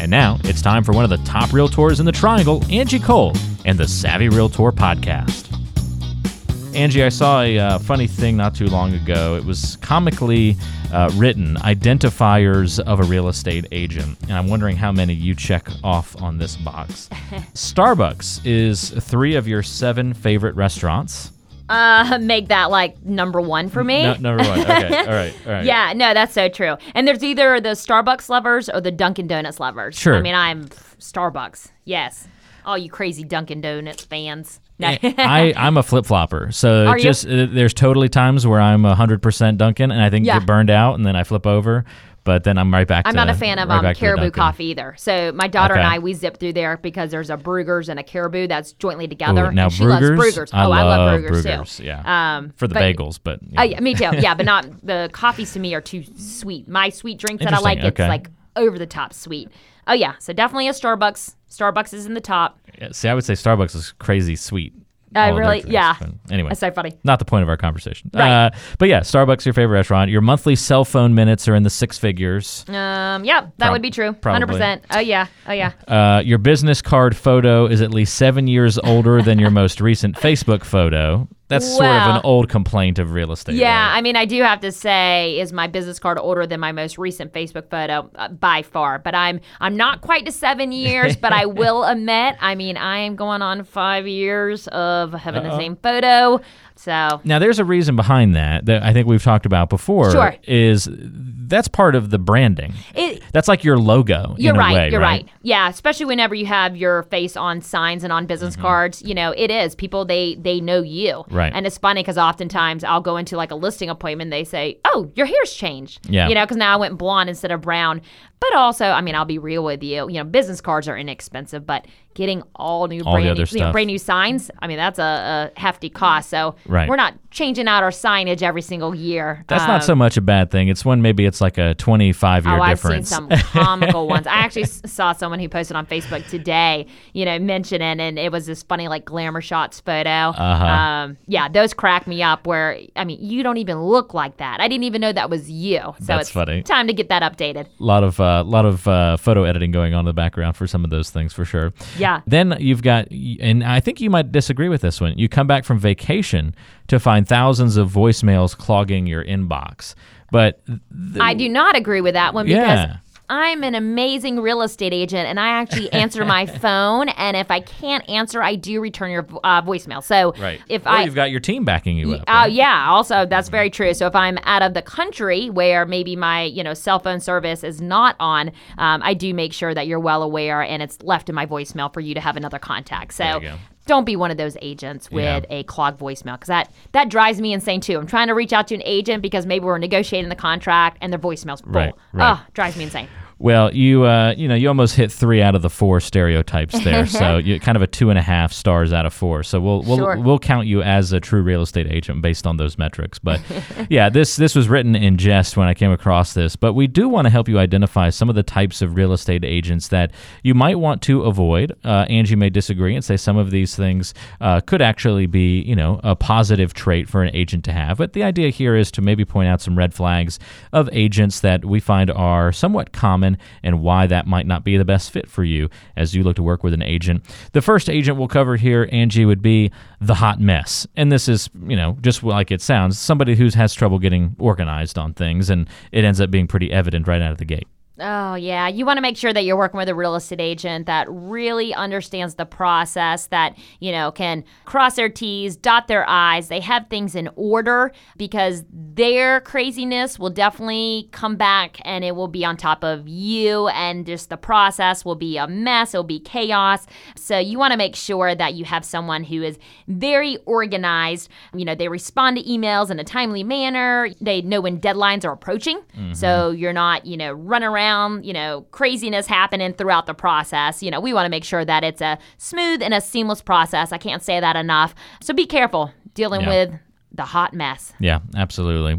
And now it's time for one of the top realtors in the triangle, Angie Cole, and the Savvy Realtor podcast. Angie, I saw a uh, funny thing not too long ago. It was comically uh, written identifiers of a real estate agent. And I'm wondering how many you check off on this box. Starbucks is three of your seven favorite restaurants. Uh, make that like number one for me. No, number one. Okay. all right. All right. Yeah, no, that's so true. And there's either the Starbucks lovers or the Dunkin' Donuts lovers. Sure. I mean, I'm Starbucks. Yes. All you crazy Dunkin' Donuts fans. No. I, I'm a flip flopper. So Are just uh, there's totally times where I'm 100% Dunkin' and I think Yeah. get burned out and then I flip over, but then I'm right back I'm to not a fan of right um, back to the Caribou coffee either. So my daughter and I, we zip through there because there's a Bruegger's and a Caribou that's jointly together. Ooh, now and she loves Bruegger's, Bruegger's. I oh, I love love Bruegger's, Bruegger's, too. yeah. Um, For the but- bagels, but Oh, yeah, me too. Yeah, but not the coffees to me are too sweet. My sweet drinks that I like, okay. it's like over the top sweet. Oh yeah, so definitely a Starbucks. Starbucks is in the top. Yeah, See, I would say Starbucks is crazy sweet. I all of their really, yeah. but Anyway, That's so funny. not the point of our conversation. Right. Uh, but yeah, Starbucks your favorite restaurant. Your monthly cell phone minutes are in the six figures. Um, yeah, that Prob- would be true. probably. Hundred percent. Oh yeah. Oh yeah. Uh, your business card photo is at least seven years older than your most recent Facebook photo. That's sort of an old complaint of real estate. Yeah, right? I mean, I do have to say, is my business card older than my most recent Facebook photo uh, by far? But I'm I'm not quite to seven years, but I will admit, I mean, I am going on five years of having the same photo. So Now, there's a reason behind that that I think we've talked about before. Sure. Is that's part of the branding. it, That's like your logo. You're in a right. way, you're right? Yeah, especially whenever you have your face on signs and on business Mm-hmm. cards. You know, it is people they they know you. Right. And it's funny because oftentimes I'll go into like a listing appointment. They say, "Oh, your hair's changed." Yeah. You know, because now I went blonde instead of brown. But also, I mean, I'll be real with you. You know, business cards are inexpensive, but getting all new All brand new, you know, stuff. brand new signs, I mean, that's a, a hefty cost. So Right. we're not changing out our signage every single year. That's Um, not so much a bad thing. It's when maybe it's like a 25 year Oh, I've seen some comical ones. I actually saw someone who posted on Facebook today, you know, mentioning, and it was this funny like glamour shots photo. Uh-huh. Um, yeah, those crack me up. Where I mean, you don't even look like that. I didn't even know that was you. So That's it's funny. time to get that updated. A lot of uh, lot of uh, photo editing going on in the background for some of those things for sure. Yeah. Then you've got, and I think you might disagree with this one. You come back from vacation to find thousands of voicemails clogging your inbox. But th- I do not agree with that one because Yeah. I'm an amazing real estate agent and I actually answer my phone. And if I can't answer, I do return your uh, voicemail. So right, if or I you've got your team backing you up. Oh right? yeah, also that's very true. So if I'm out of the country where maybe my you know cell phone service is not on, um, I do make sure that you're well aware and it's left in my voicemail for you to have another contact. So. There you go. Don't be one of those agents with Yeah. a clogged voicemail because that that drives me insane too. I'm trying to reach out to an agent because maybe we're negotiating the contract and their voicemail's full. Right, right. Oh, drives me insane. Well, you uh, you know you almost hit three out of the four stereotypes there, so you kind of a two and a half stars out of four. So we'll we'll Sure. we'll count you as a true real estate agent based on those metrics. But yeah, this this was written in jest when I came across this. But we do want to help you identify some of the types of real estate agents that you might want to avoid. Uh, Angie may disagree and say some of these things uh, could actually be you know a positive trait for an agent to have. But the idea here is to maybe point out some red flags of agents that we find are somewhat common and why that might not be the best fit for you as you look to work with an agent. The first agent we'll cover here, Angie, would be the hot mess. And this is, you know, just like it sounds, somebody who has trouble getting organized on things, and it ends up being pretty evident right out of the gate. Oh, yeah. You want to make sure that you're working with a real estate agent that really understands the process, that, you know, can cross their T's, dot their I's. They have things in order because their craziness will definitely come back and it will be on top of you, and just the process will be a mess. It'll be chaos. So you want to make sure that you have someone who is very organized. You know, they respond to emails in a timely manner, they know when deadlines are approaching. Mm-hmm. So you're not, you know, run around you know, craziness happening throughout the process. You know, we want to make sure that it's a smooth and a seamless process. I can't say that enough. So be careful dealing Yeah. with the hot mess. Yeah, absolutely.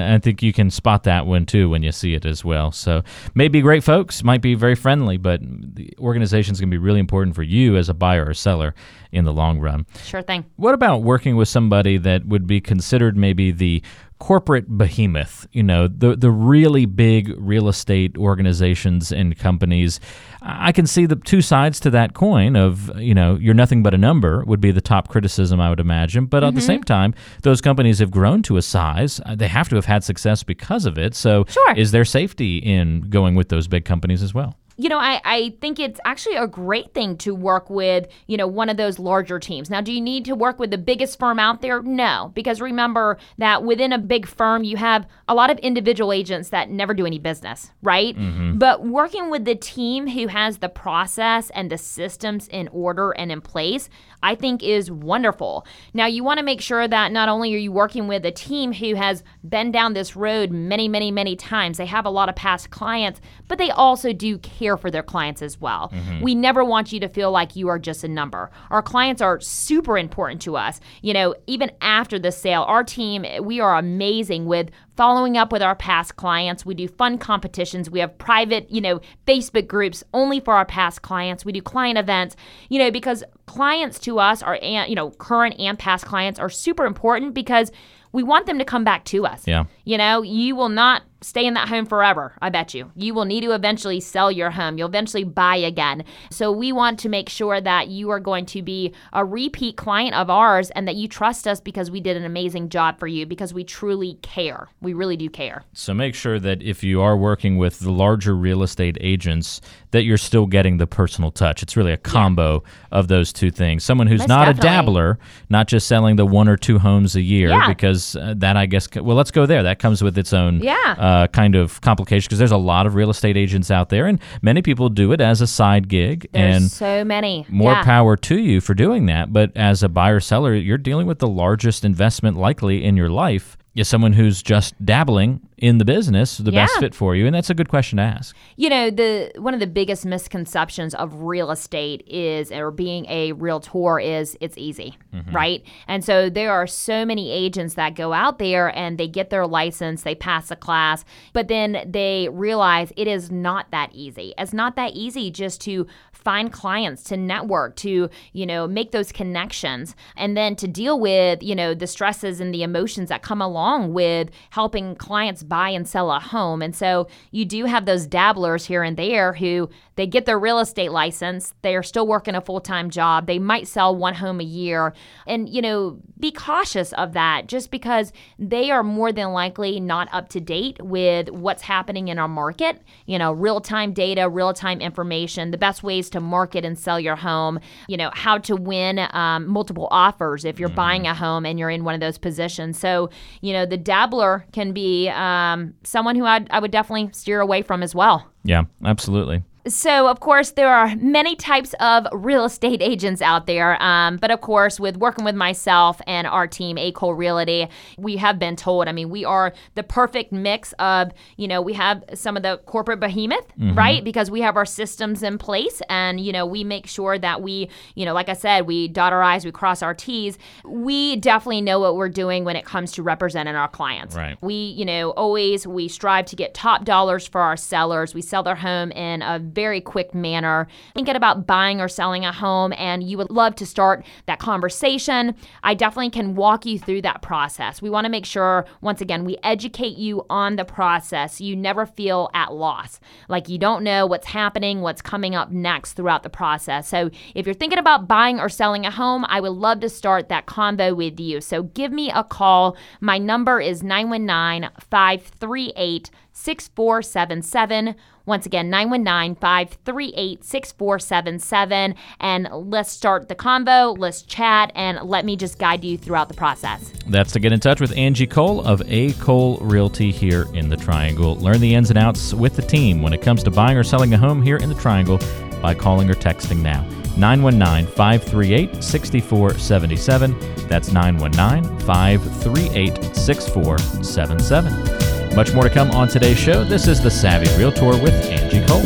I think you can spot that one too when you see it as well. So, may be great folks, might be very friendly, but the organization is going to be really important for you as a buyer or seller in the long run. Sure thing. What about working with somebody that would be considered maybe the corporate behemoth, you know, the the really big real estate organizations and companies? I can see the two sides to that coin of, you know, you're nothing but a number would be the top criticism I would imagine, but at the same time, those companies have grown to a size, uh, they have to have had success because of it. So, Sure. is there safety in going with those big companies as well? You know, I, I think it's actually a great thing to work with, you know, one of those larger teams. Now, do you need to work with the biggest firm out there? No, because remember that within a big firm, you have a lot of individual agents that never do any business, right? Mm-hmm. But working with the team who has the process and the systems in order and in place, I think is wonderful. Now, you want to make sure that not only are you working with a team who has been down this road many, many, many times, they have a lot of past clients, but they also do care for their clients as well. Mm-hmm. We never want you to feel like you are just a number. Our clients are super important to us. You know, even after the sale, our team, we are amazing with following up with our past clients. We do fun competitions. We have private, you know, Facebook groups only for our past clients. We do client events, you know, because clients to us are, you know, current and past clients are super important because we want them to come back to us. Yeah. You know, you will not stay in that home forever, I bet you. You will need to eventually sell your home. You'll eventually buy again. So we want to make sure that you are going to be a repeat client of ours and that you trust us because we did an amazing job for you because we truly care. We really do care. So make sure that if you are working with the larger real estate agents, that you're still getting the personal touch. It's really a combo of those two things. Someone who's Most not definitely. a dabbler, not just selling the one or two homes a year, Yeah. because uh, that I guess. Well, let's go there. That comes with its own Yeah. Uh, kind of complication because there's a lot of real estate agents out there, and many people do it as a side gig. There's and so many. more Yeah. power to you for doing that. But as a buyer seller, you're dealing with the largest investment likely in your life. Is someone who's just dabbling in the business the best fit for you? And that's a good question to ask. You know, the one of the biggest misconceptions of real estate is or being a realtor is it's easy, mm-hmm. right? And so there are so many agents that go out there and they get their license, they pass a class, but then they realize it is not that easy. It's not that easy just to find clients, to network, to, you know, make those connections and then to deal with, you know, the stresses and the emotions that come along with helping clients buy and sell a home. And so you do have those dabblers here and there who they get their real estate license, they are still working a full-time job, they might sell one home a year. And, you know, be cautious of that just because they are more than likely not up to date with what's happening in our market, you know, real-time data, real-time information, the best ways to market and sell your home, you know, how to win um, multiple offers if you're buying a home and you're in one of those positions. So, you know, the dabbler can be um, someone who I'd, I would definitely steer away from as well. Yeah, absolutely. So, of course, there are many types of real estate agents out there. Um, but, of course, with working with myself and our team, A. Realty, we have been told, I mean, we are the perfect mix of, you know, we have some of the corporate behemoth, right? Because we have our systems in place and, you know, we make sure that we, you know, like I said, we dot our I's, we cross our T's. We definitely know what we're doing when it comes to representing our clients. Right. We, you know, always we strive to get top dollars for our sellers. We sell their home in a very quick manner. Thinking about buying or selling a home and you would love to start that conversation, I definitely can walk you through that process. We want to make sure once again we educate you on the process. You never feel at loss. Like you don't know what's happening, what's coming up next throughout the process. So, if you're thinking about buying or selling a home, I would love to start that convo with you. So, give me a call. My number is 919 538 6477. Once again, 919 538 6477. And let's start the convo, let's chat, and let me just guide you throughout the process. That's to get in touch with Angie Cole of A. Cole Realty here in the Triangle. Learn the ins and outs with the team when it comes to buying or selling a home here in the Triangle by calling or texting now. 919 538 6477. That's 919 538 6477. Much more to come on today's show. This is the Savvy Realtor with Angie Cole.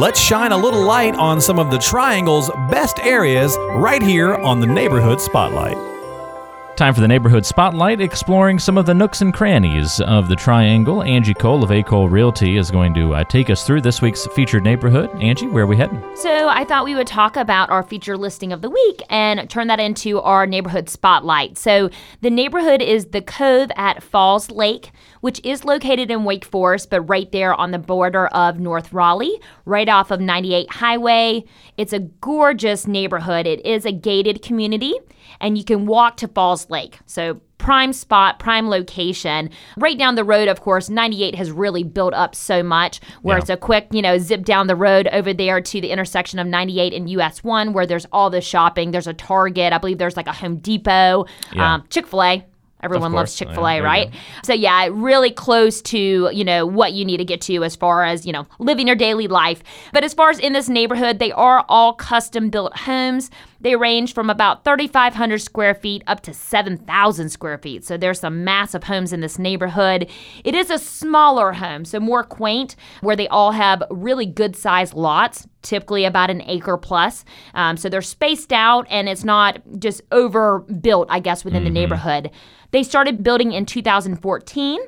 Let's shine a little light on some of the Triangle's best areas right here on the Neighborhood Spotlight. Time for the neighborhood spotlight, exploring some of the nooks and crannies of the triangle. Angie Cole of A. Cole Realty is going to uh, take us through this week's featured neighborhood. Angie, where are we heading? So I thought we would talk about our feature listing of the week and turn that into our neighborhood spotlight. So the neighborhood is the Cove at Falls Lake, which is located in Wake Forest, but right there on the border of North Raleigh, right off of 98 Highway. It's a gorgeous neighborhood. It is a gated community, and you can walk to Falls Lake. So prime spot, prime location. Right down the road, of course, 98 has really built up so much where Yeah. it's a quick, you know, zip down the road over there to the intersection of 98 and US 1 where there's all the shopping. There's a Target. I believe there's like a Home Depot, Yeah. um, Chick fil A. Everyone loves. Chick fil A, you right? So, yeah, really close to, you know, what you need to get to as far as, you know, living your daily life. But as far as in this neighborhood, they are all custom built homes. They range from about 3,500 square feet up to 7,000 square feet. So there's some massive homes in this neighborhood. It is a smaller home, so more quaint, where they all have really good sized lots, typically about an acre plus. Um, so they're spaced out and it's not just overbuilt, I guess, within the neighborhood. They started building in 2014.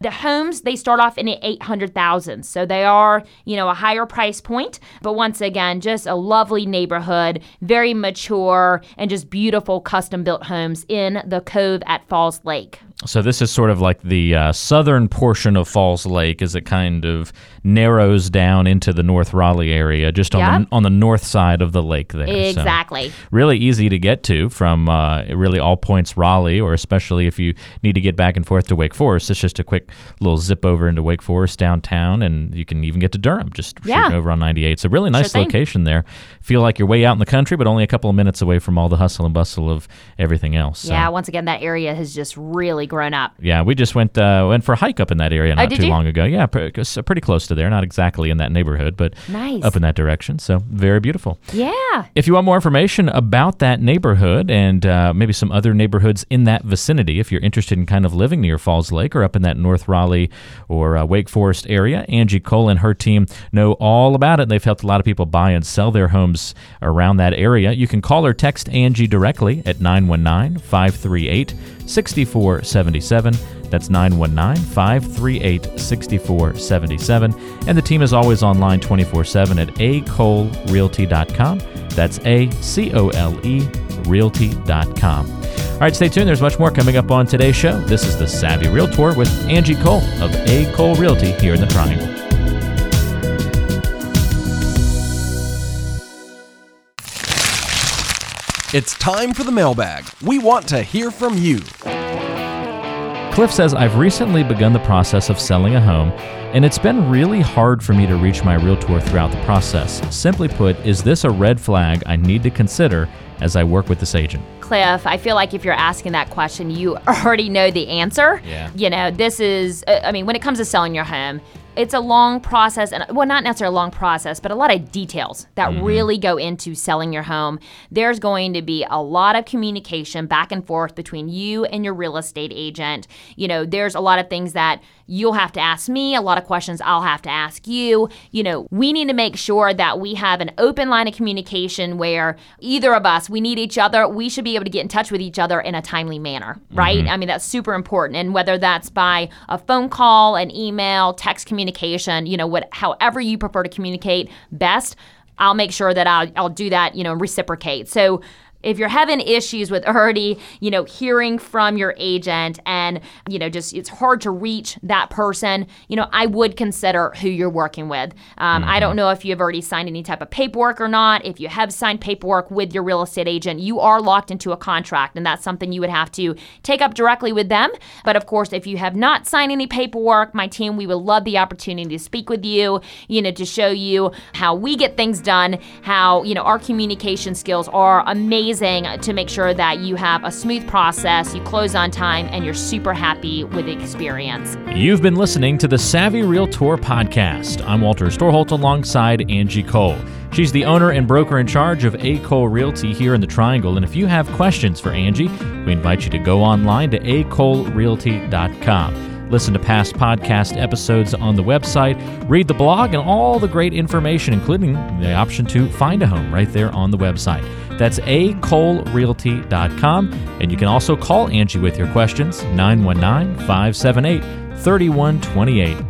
The homes they start off in the 800,000. So they are, you know, a higher price point, but once again, just a lovely neighborhood, very mature and just beautiful custom built homes in the Cove at Falls Lake. So this is sort of like the uh, southern portion of Falls Lake as it kind of narrows down into the North Raleigh area, just on Yeah. the on the north side of the lake there. So Exactly. really easy to get to from uh, really all points Raleigh, or especially if you need to get back and forth to Wake Forest. It's just a quick little zip over into Wake Forest downtown, and you can even get to Durham just Yeah. shooting over on 98. So really nice thing. location there. Feel like you're way out in the country, but only a couple of minutes away from all the hustle and bustle of everything else. So. Yeah, once again, that area has just really grown up. Yeah, we just went uh, went for a hike up in that area not Oh, too you? long ago. Yeah, pre- pretty close to there. Not exactly in that neighborhood, but Nice. up in that direction. So very beautiful. Yeah. If you want more information about that neighborhood and uh, maybe some other neighborhoods in that vicinity, if you're interested in kind of living near Falls Lake or up in that North Raleigh or uh, Wake Forest area, Angie Cole and her team know all about it. They've helped a lot of people buy and sell their homes around that area. You can call or text Angie directly at 919 538 6477. That's 919 538 6477. And the team is always online 24 7 at acolerealty.com. That's A C O L E realty.com. All right, stay tuned. There's much more coming up on today's show. This is the Savvy Realtor with Angie Cole of A Cole Realty here in the Triangle. It's time for the mailbag. We want to hear from you. Cliff says, I've recently begun the process of selling a home, and it's been really hard for me to reach my realtor throughout the process. Simply put, is this a red flag I need to consider as I work with this agent? Cliff, I feel like if you're asking that question, you already know the answer. Yeah. You know, this is, uh, I mean, when it comes to selling your home, it's a long process, and well, not necessarily a long process, but a lot of details that really go into selling your home. There's going to be a lot of communication back and forth between you and your real estate agent. You know, there's a lot of things that you'll have to ask me, a lot of questions I'll have to ask you. You know, we need to make sure that we have an open line of communication where either of us, we need each other. We should be able to get in touch with each other in a timely manner, right? Mm-hmm. I mean, that's super important. And whether that's by a phone call, an email, text communication, you know, what, however you prefer to communicate best, I'll make sure that I'll, I'll do that, you know, reciprocate. So, if you're having issues with already, you know, hearing from your agent and, you know, just it's hard to reach that person, you know, I would consider who you're working with. Um, I don't know if you have already signed any type of paperwork or not. If you have signed paperwork with your real estate agent, you are locked into a contract, and that's something you would have to take up directly with them. But of course, if you have not signed any paperwork, my team, we would love the opportunity to speak with you, you know, to show you how we get things done, how, you know, our communication skills are amazing to make sure that you have a smooth process, you close on time, and you're super happy with the experience. You've been listening to the Savvy Realtor podcast. I'm Walter Storholt alongside Angie Cole. She's the owner and broker in charge of A. Cole Realty here in the Triangle. And if you have questions for Angie, we invite you to go online to acolerealty.com. Listen to past podcast episodes on the website, read the blog, and all the great information, including the option to find a home right there on the website. That's acolerealty.com. And you can also call Angie with your questions, 919 578 3128.